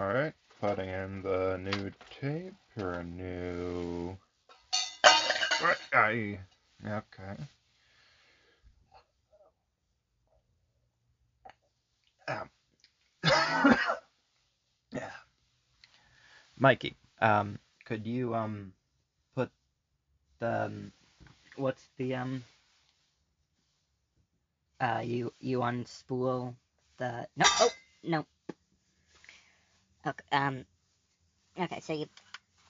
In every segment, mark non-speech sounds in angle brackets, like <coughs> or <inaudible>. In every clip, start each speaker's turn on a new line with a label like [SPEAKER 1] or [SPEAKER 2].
[SPEAKER 1] Alright, putting in the new tape or a new. I. Okay. <coughs> Yeah.
[SPEAKER 2] Mikey, um, could you um put the um, what's the um
[SPEAKER 3] uh you you unspool the no oh no okay um okay so you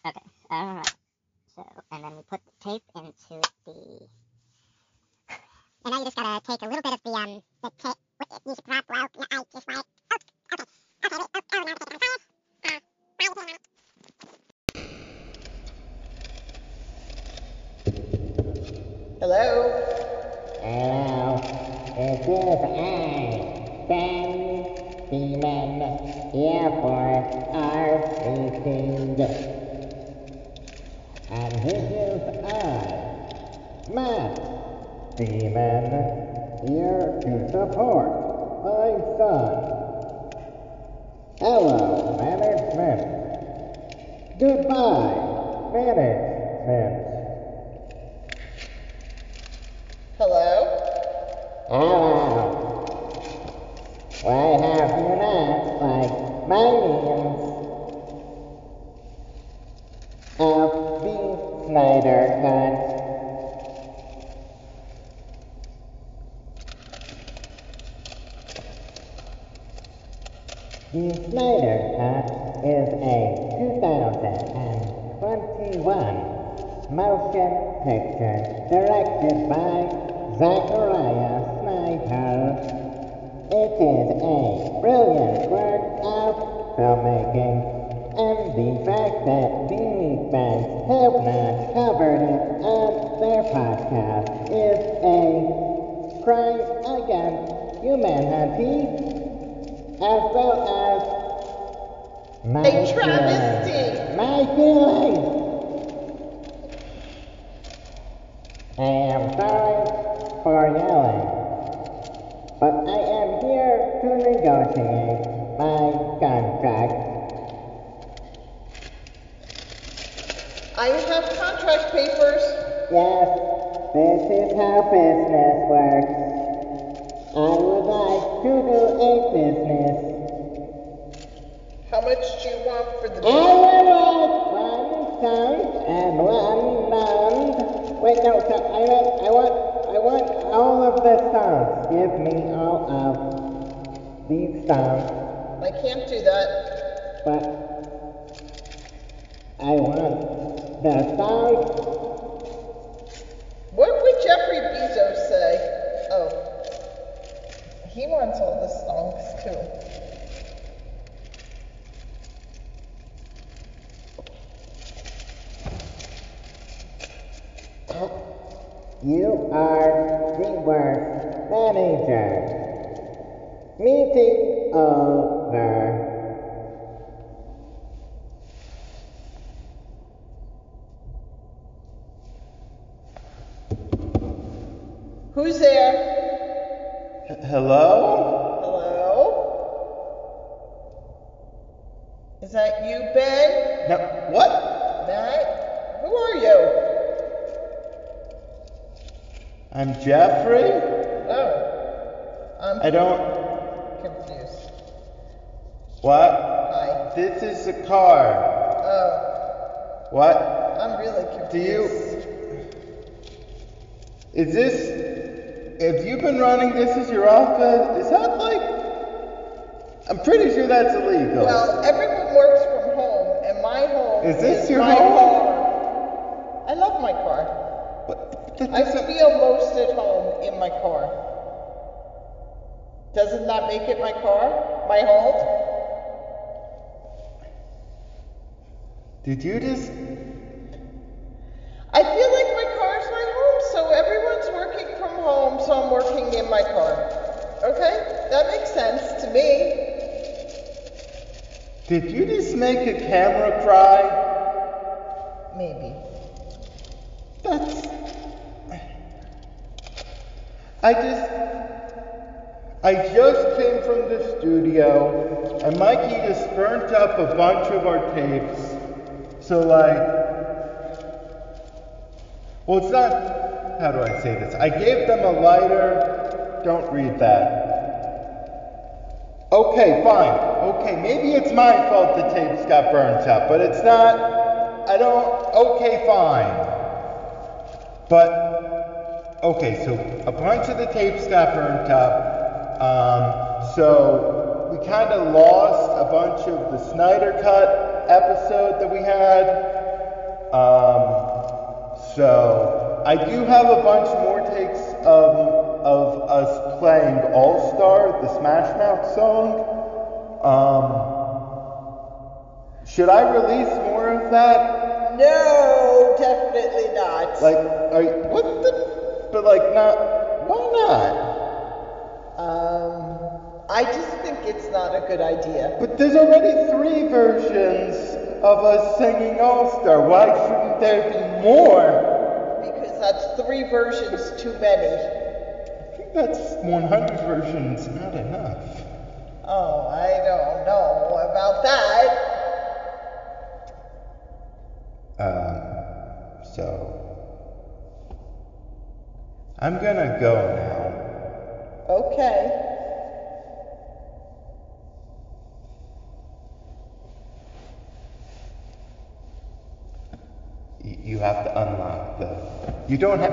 [SPEAKER 3] okay all right so and then we put the tape into the and now you just gotta take a little bit of the um the tape you should well I just want oh, okay okay wait, oh, oh now take it on fire. Uh,
[SPEAKER 4] Hello?
[SPEAKER 5] Hello, this is I, Ben Seaman, here for RCC. And this is I, Matt Seaman, here to support my son. Hello, management. Goodbye, management.
[SPEAKER 4] Hello?
[SPEAKER 5] Hello. Why have you not like my name's of the Snyder Cut? The Snyder Cut is a 2021 motion picture directed by Zachariah Snyder. It is a brilliant work of filmmaking, and the fact that these fans have not covered it on their podcast is a crime against humanity, as well as my
[SPEAKER 4] A travesty.
[SPEAKER 5] My feelings. I am sorry for yelling, but I am here to negotiate my contract.
[SPEAKER 4] I have contract papers.
[SPEAKER 5] Yes, this is how business works. I would like to do a business.
[SPEAKER 4] How much do you want for the
[SPEAKER 5] I would like one sound and one round. Wait, no, so I want, I want, I want all of the sounds. Give me all of these sounds.
[SPEAKER 4] I can't do that.
[SPEAKER 5] But I want the sound.
[SPEAKER 4] What would Jeffrey Bezos say? Oh. He wants all the songs too.
[SPEAKER 5] You are the worst manager. Meeting over.
[SPEAKER 4] Who's there?
[SPEAKER 1] H- Hello?
[SPEAKER 4] Hello? Is that you, Ben?
[SPEAKER 1] No. What?
[SPEAKER 4] Matt? Who are you?
[SPEAKER 1] I'm Jeffrey?
[SPEAKER 4] Oh. I'm
[SPEAKER 1] I don't.
[SPEAKER 4] confused.
[SPEAKER 1] What?
[SPEAKER 4] Hi.
[SPEAKER 1] This is a car.
[SPEAKER 4] Oh.
[SPEAKER 1] What?
[SPEAKER 4] I'm really confused.
[SPEAKER 1] Do you. Is this. If you've been running this as your office, is that like. I'm pretty sure that's illegal.
[SPEAKER 4] Well, everyone works from home, and my home
[SPEAKER 1] Is this your
[SPEAKER 4] my
[SPEAKER 1] home?
[SPEAKER 4] car. I love my car.
[SPEAKER 1] But that
[SPEAKER 4] I feel most at home in my car. Doesn't that make it my car? My home?
[SPEAKER 1] Did you just.
[SPEAKER 4] I feel like my car's my home, so everyone's working from home, so I'm working in my car. Okay? That makes sense to me.
[SPEAKER 1] Did you just make a camera cry?
[SPEAKER 4] Maybe.
[SPEAKER 1] That's. I just. I just came from the studio, and Mikey just burnt up a bunch of our tapes. So, like, well, it's not, how do I say this? I gave them a lighter. Don't read that. Okay, fine. Okay, maybe it's my fault the tapes got burnt up, but it's not, I don't, okay, fine. But, okay, so a bunch of the tapes got burnt up. Um, so we kind of lost a bunch of the Snyder Cut episode that we had. Um, so I do have a bunch more takes of, of us playing All Star, the Smash Mouth song. Um, should I release more of that?
[SPEAKER 4] No, definitely not.
[SPEAKER 1] Like, are you, what the? But like, not. Why not?
[SPEAKER 4] Um, I just think it's not a good idea.
[SPEAKER 1] But there's already three versions of us singing All Star. Why shouldn't there be more?
[SPEAKER 4] Because that's three versions too many.
[SPEAKER 1] I think that's 100 versions, not enough.
[SPEAKER 4] Oh, I don't know about that.
[SPEAKER 1] Um, so. I'm gonna go now.
[SPEAKER 4] Okay.
[SPEAKER 1] Y- You have to unlock the. You don't have.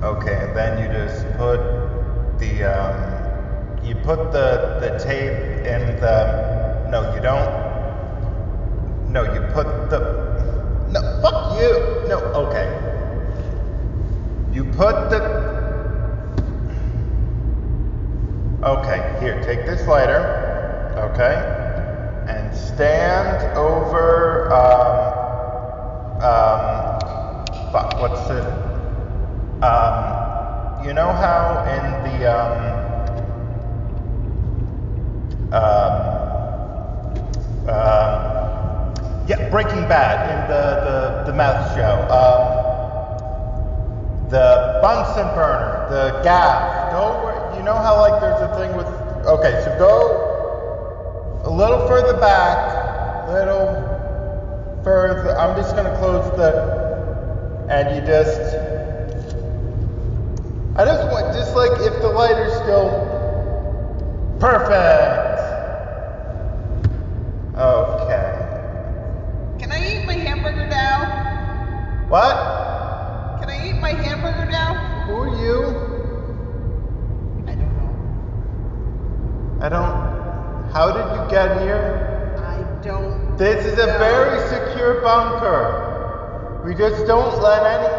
[SPEAKER 1] Okay, and then you just put the um, you put the the tape in the no, you don't. No, you put the no. Fuck you. No. Okay. You put the. Okay, lighter. Okay, and stand over. Um, um, fuck. What's it? Um, you know how in the um, um, yeah, Breaking Bad in the the, the mouth show. Um, the Bunsen burner, the gas. Go you know how like there's a. Okay, so go a little further back, little further. I'm just gonna close the, and you just. I just want, just like if the lighter's still perfect. Okay.
[SPEAKER 4] Can I eat my hamburger now?
[SPEAKER 1] What? Get here?
[SPEAKER 4] I don't.
[SPEAKER 1] This is a
[SPEAKER 4] know.
[SPEAKER 1] very secure bunker. We just don't let any.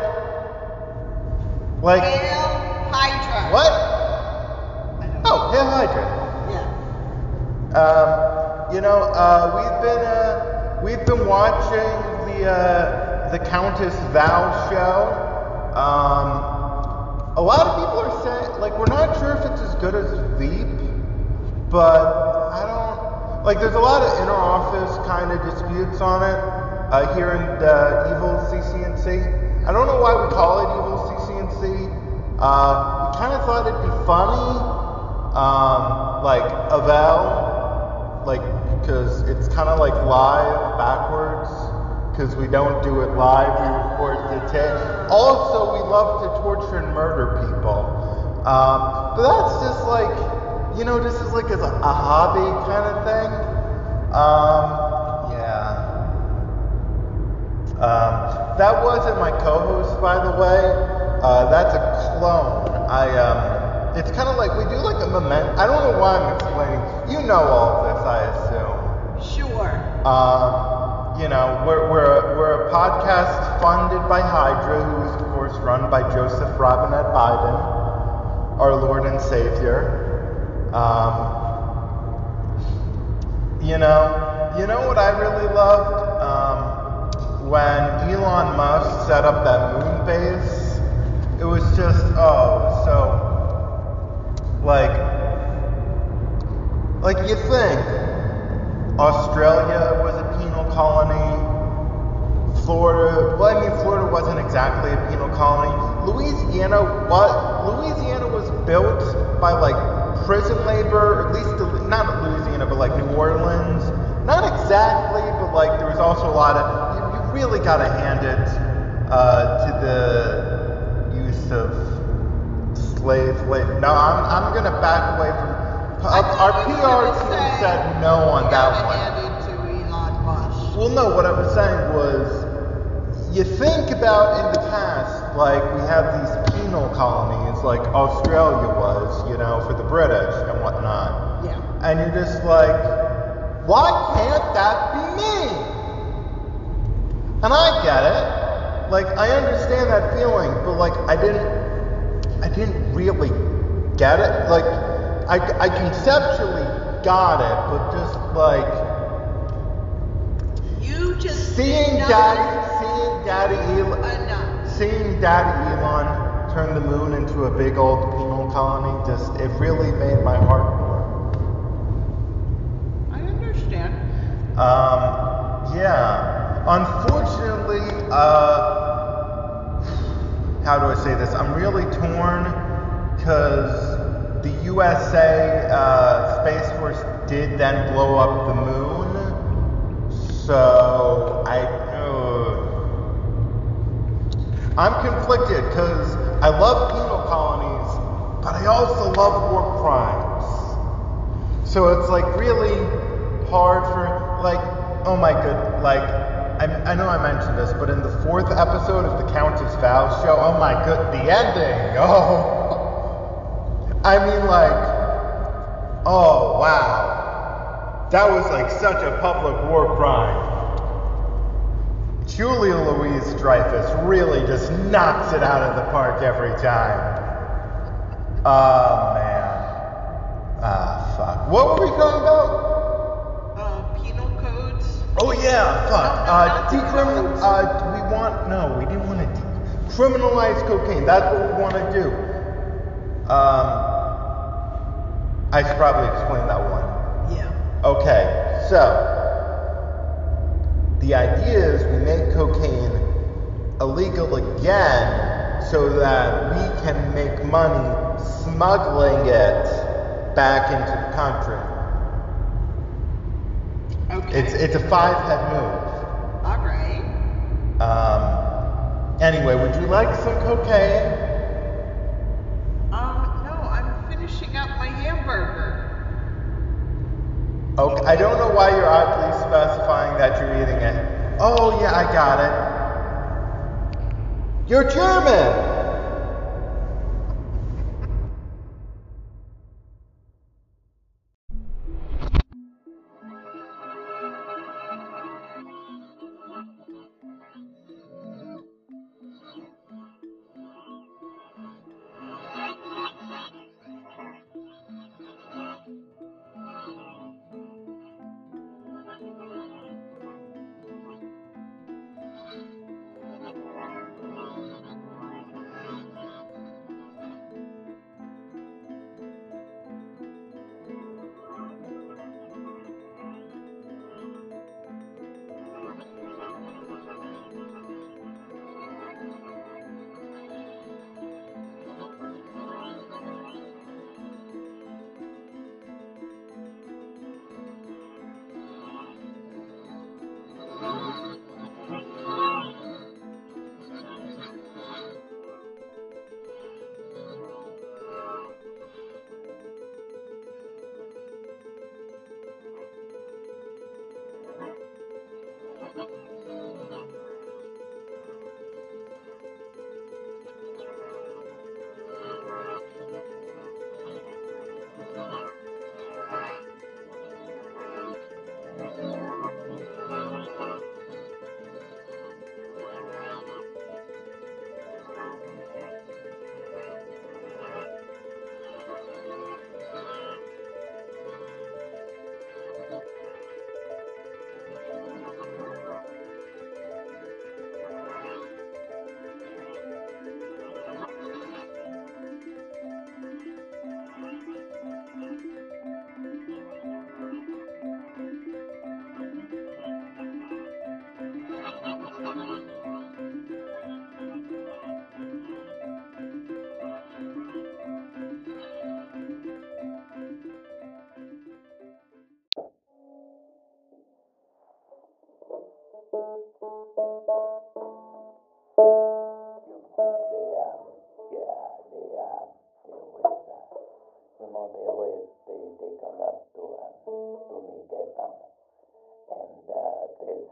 [SPEAKER 1] Like.
[SPEAKER 4] Hail Hydra.
[SPEAKER 1] What?
[SPEAKER 4] I don't know.
[SPEAKER 1] Oh, Hail Hydra.
[SPEAKER 4] Yeah.
[SPEAKER 1] Um, you know, uh, we've been uh, we've been watching the uh, the Countess Val show. Um, a lot of people are saying like we're not sure if it's as good as Veep, but like. There's a lot of inner office kind of disputes on it uh, here in uh, Evil CCNC. I don't know why we call it Evil CCNC. Uh, we kind of thought it'd be funny, um, like Avel, like because it's kind of like live backwards because we don't do it live we record the tape also we love to torture and murder people um, but that's just like you know this is like as a, a hobby kind of thing um, yeah um, that wasn't my co-host by the way uh, that's a clone i um, it's kind of like we do like a moment. i don't know why i'm explaining you know all of this i assume
[SPEAKER 4] Sure.
[SPEAKER 1] um, you know, we're, we're, a, we're a podcast funded by Hydra, who is, of course, run by Joseph Robinette Biden, our Lord and Savior. Um, you know, you know what I really loved? Um, when Elon Musk set up that moon base, it was just, oh, so, like, like you think, Australia was a penal colony. Florida, well, I mean, Florida wasn't exactly a penal colony. Louisiana, what? Louisiana was built by like prison labor, at least the, not Louisiana, but like New Orleans. Not exactly, but like there was also a lot of. You, you really got to hand it uh, to the use of slave labor. No, I'm, I'm gonna back away from. Our, our PR team said no on that one.
[SPEAKER 4] hand it to Elon Musk.
[SPEAKER 1] Well, no, what I was saying was, you think about in the past, like we have these penal colonies, like Australia was, you know, for the British and whatnot.
[SPEAKER 4] Yeah.
[SPEAKER 1] And you're just like, why can't that be me? And I get it. Like, I understand that feeling, but like, I didn't, I didn't really get it. Like, I, I conceptually got it, but just like,
[SPEAKER 4] You just
[SPEAKER 1] Seeing Daddy, seeing Daddy Elon,
[SPEAKER 4] enough.
[SPEAKER 1] seeing Daddy Elon turn the moon into a big old penal colony, just it really made my heart warm.
[SPEAKER 4] I understand.
[SPEAKER 1] Um, yeah. Unfortunately, uh, how do I say this? I'm really torn because the USA uh, Space Force did then blow up the moon. So I, uh, I'm conflicted because I love penal colonies, but I also love war crimes. So it's like really hard for like oh my good like I, I know I mentioned this, but in the fourth episode of the Countess Vows show, oh my good the ending. <laughs> Oh I mean like oh wow. That was like such a public war crime. Julia Louise Dreyfus really just knocks it out of the park every time. Oh man. Ah, fuck. What were we talking about?
[SPEAKER 4] Uh, penal codes.
[SPEAKER 1] Oh yeah, fuck. Uh, decriminal. Uh, we want? No, we didn't want to decriminalize cocaine. That's what we want to do. Um, I should probably explain that one.
[SPEAKER 4] Yeah.
[SPEAKER 1] Okay, so the idea is we make cocaine illegal again so that we can make money smuggling it back into the country.
[SPEAKER 4] Okay.
[SPEAKER 1] It's it's a five head move.
[SPEAKER 4] All right.
[SPEAKER 1] Um, anyway, would you like some cocaine?
[SPEAKER 4] Uh, no, I'm finishing up my hamburger.
[SPEAKER 1] Okay, I don't know why you're oddly specifying that you're eating it. Oh yeah, I got it. You're German.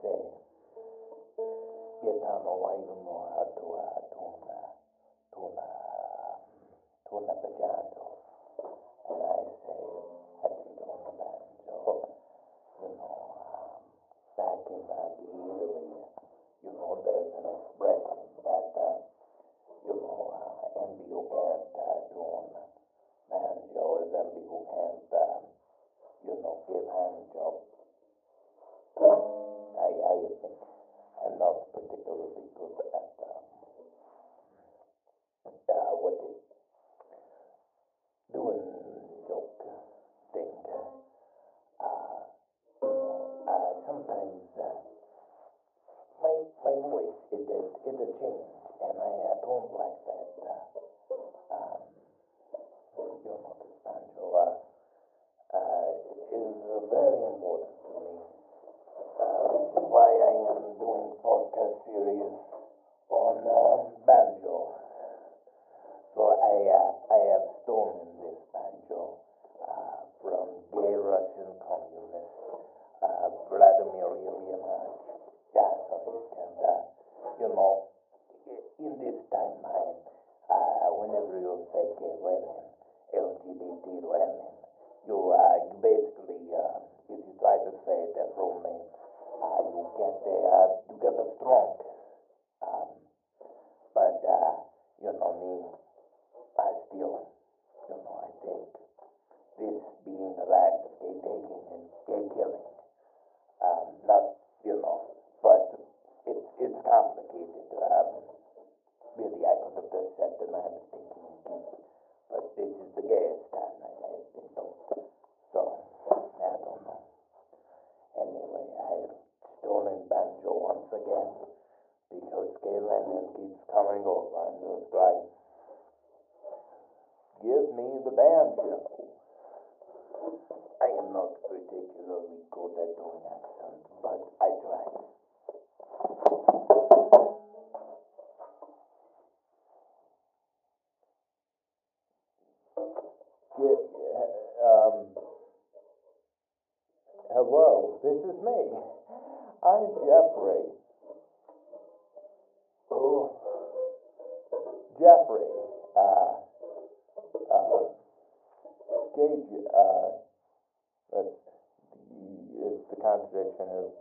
[SPEAKER 6] Say, Gaetano, why you know how to, uh, tuna, tuna, tuna bajanzo? Very important to me, uh, why I am doing podcast series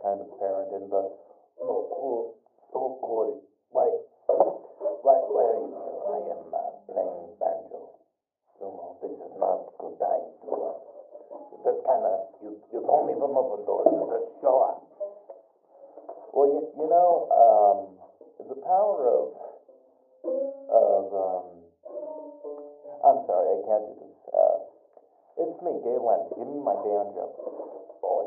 [SPEAKER 6] kind of apparent in the, oh, oh, oh, oh, why, why, why are you here? I am uh, playing banjo. Know, this is not good time to, uh, just kind of, you, you don't even open doors, you just show up. Well, you, you know, um, the power of, of, um, I'm sorry, I can't do this. Uh, it's me, Galen. Give me my banjo.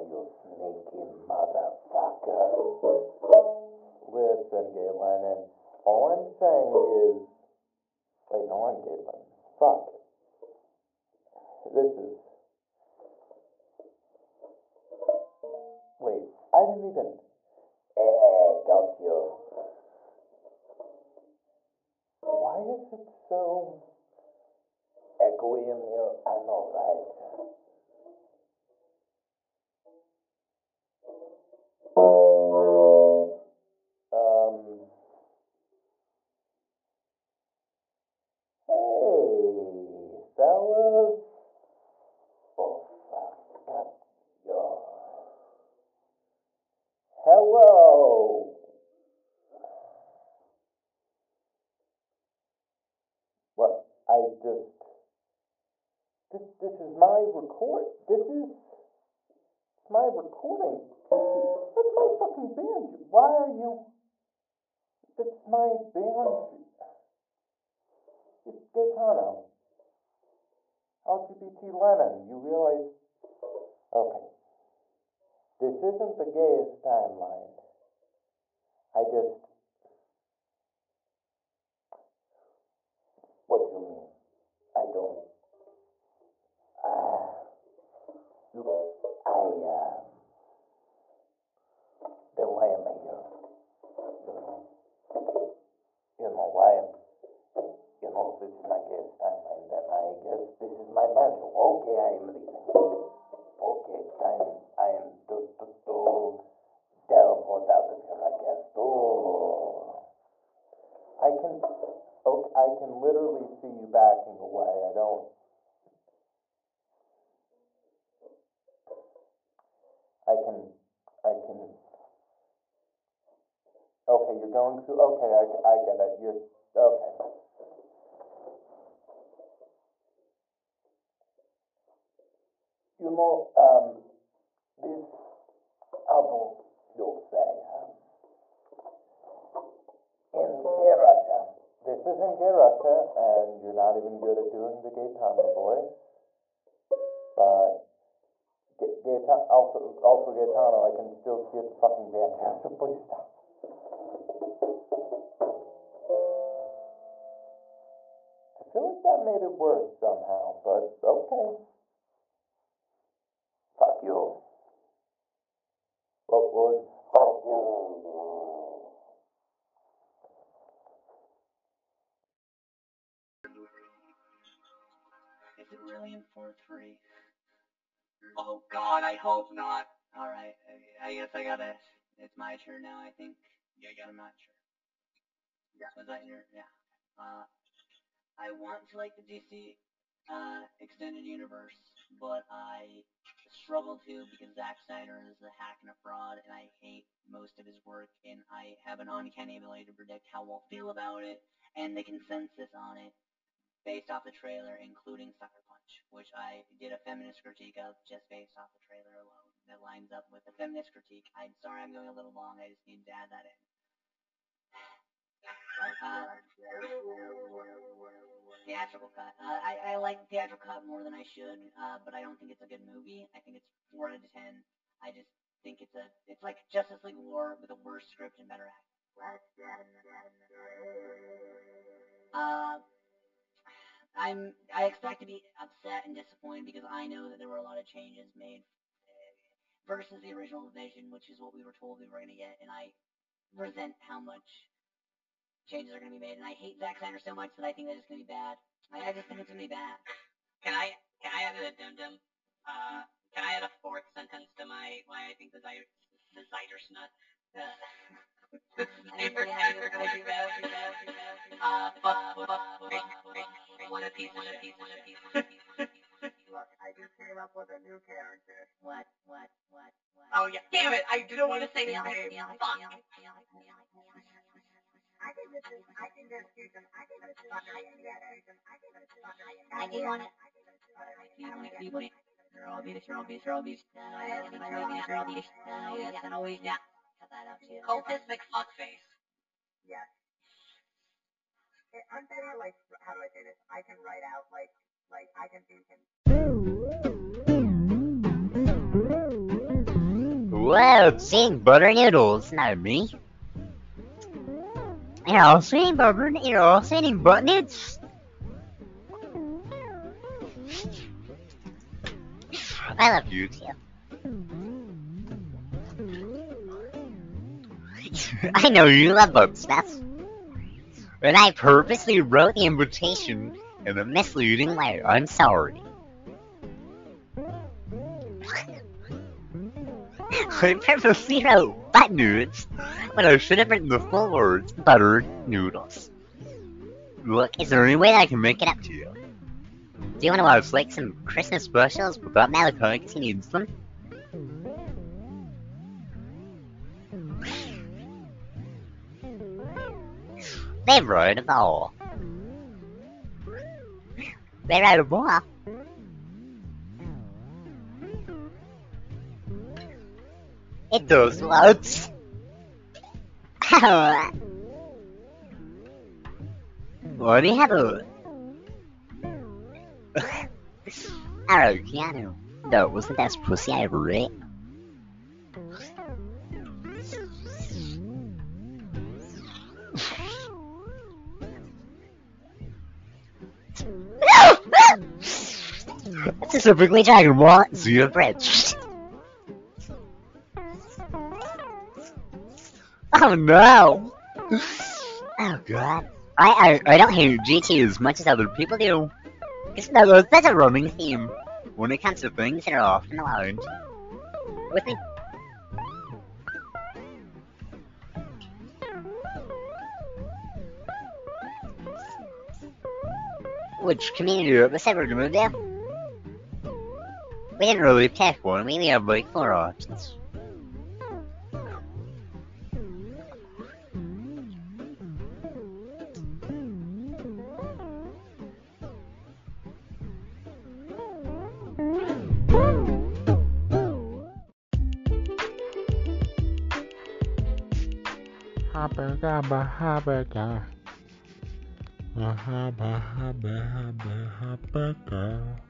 [SPEAKER 6] You sneaky motherfucker. Listen, Galen, and all I'm saying is, wait, no, I'm Galen. Fuck. This is. Wait, I didn't even. Eh, got you. Why is it so echoey in here? I know, right? Um. Oh. Hello. What? I just. This, this is my record. This is my recording. My fucking band. Why are you? That's my band. It's Gaetano. LGBT Lennon. You realize? Okay. This isn't the gayest timeline. I just. you know, why I'm, you know, this is my guest and then I guess this is my manual. Okay, I am leaving. Okay, time, I am to, to, to teleport out of here, I guess. Oh. I can, okay, I can literally see you backing away. I don't, going to. Okay, I, I get it. You're. Okay. You know, um, this album, you'll say, in Russia. This isn't Gay Russia, and you're not even good at doing the Gaetano voice. But Ga- Gaetano, also, also Gaetano, I can still see it's fucking fantastic. Please stop. I feel that made it worse somehow, but okay. Fuck you. What was? Fuck you.
[SPEAKER 7] Is it really in 4-3? Oh god, I hope not. Alright, I, I guess I gotta, it's my turn now, I think. Yeah, yeah, I'm not sure. Yeah. Was that your, yeah. Uh, I want to like the DC, uh, extended universe, but I struggle to because Zack Snyder is a hack and a fraud, and I hate most of his work, and I have an uncanny ability to predict how we'll feel about it, and the consensus on it based off the trailer, including Sucker Punch, which I did a feminist critique of just based off the trailer alone. That lines up with the feminist critique. I'm sorry I'm going a little long, I just need to add that in. Theatrical cut. Uh, I, I like the theatrical cut more than I should, uh, but I don't think it's a good movie. I think it's 4 out of 10. I just think it's a, it's like Justice League War with a worse script and better acting. Uh, I'm I expect to be upset and disappointed because I know that there were a lot of changes made versus the original vision, which is what we were told we were going to get, and I resent how much changes are going to be made, and I hate Zack Snyder so much that I think that it's going to be bad. I, I just think it's going to be bad. Can I can I add an addendum? Uh, can I add a fourth sentence to my why I think the Zyder the Zyder snut? What a piece of shit. What a piece of shit. <laughs> Look, I just came up with a new character. What? What? What? What? Oh yeah, damn it! I didn't want to say his name. Fuck. Strawberries, strawberries. Yes. I'm better, like, how do I say this? I can write out, like, like, I can do
[SPEAKER 8] it's eating butter noodles, not me. You're also eating butter, you're also eating butt nudes. I love you too. <laughs> I know you love stuff. But I purposely wrote the invitation in a misleading way. I'm sorry. <laughs> I purposely wrote butt nudes, but I should have written the full words butter noodles. Look, is there any way that I can make it up to you? Do you want to watch like some Christmas specials without Malachi because he needs them? They wrote a ball. They wrote a ball. It does loads. What do you have a... Arrow piano. That was the best pussy I ever ate. Specifically Dragon Ball Z Bridge. Oh no! Oh god. I, I, I don't hate GT as much as other people do. It's no, that's a roaming theme when it comes to things that are often allowed. With me. Which community group was ever removed there? We didn't really pick one, we only have like four options.
[SPEAKER 9] Hamburger, hamburger. A hamburger, hamburger, hamburger.